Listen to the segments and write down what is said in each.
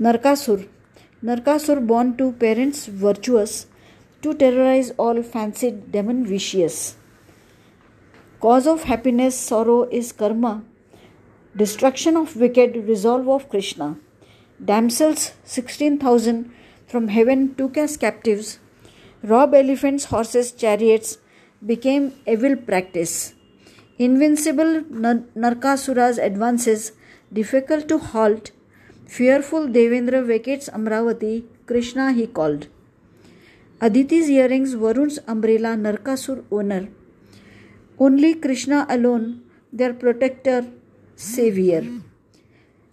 Narkasur. Narkasur born to parents virtuous to terrorize all fancied demon vicious. Cause of happiness, sorrow is karma. Destruction of wicked, resolve of Krishna. Damsels 16,000 from heaven took as captives. Rob elephants, horses, chariots became evil practice. Invincible Narkasura's advances difficult to halt. Fearful Devendra vacates Amravati, Krishna he called. Aditi's earrings, Varun's umbrella, Narkasur owner. Only Krishna alone, their protector, savior.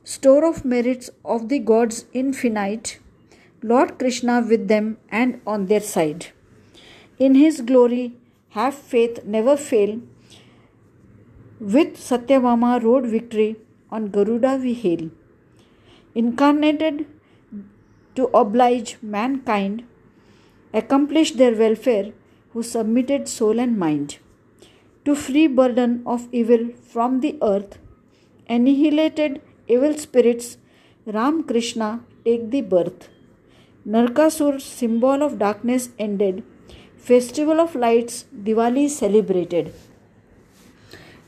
Store of merits of the gods infinite, Lord Krishna with them and on their side. In his glory, have faith, never fail. With Satyabhama rode victory on Garuda we hail. Incarnated to oblige mankind, accomplish their welfare who submitted soul and mind to free burden of evil from the earth, annihilated evil spirits, Ram Krishna take the birth. Narkasur, symbol of darkness, ended. Festival of lights, Diwali celebrated.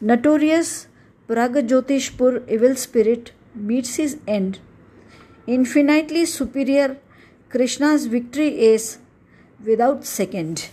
Notorious Pragjyotishpur evil spirit meets his end. Infinitely superior, Krishna's victory is without second.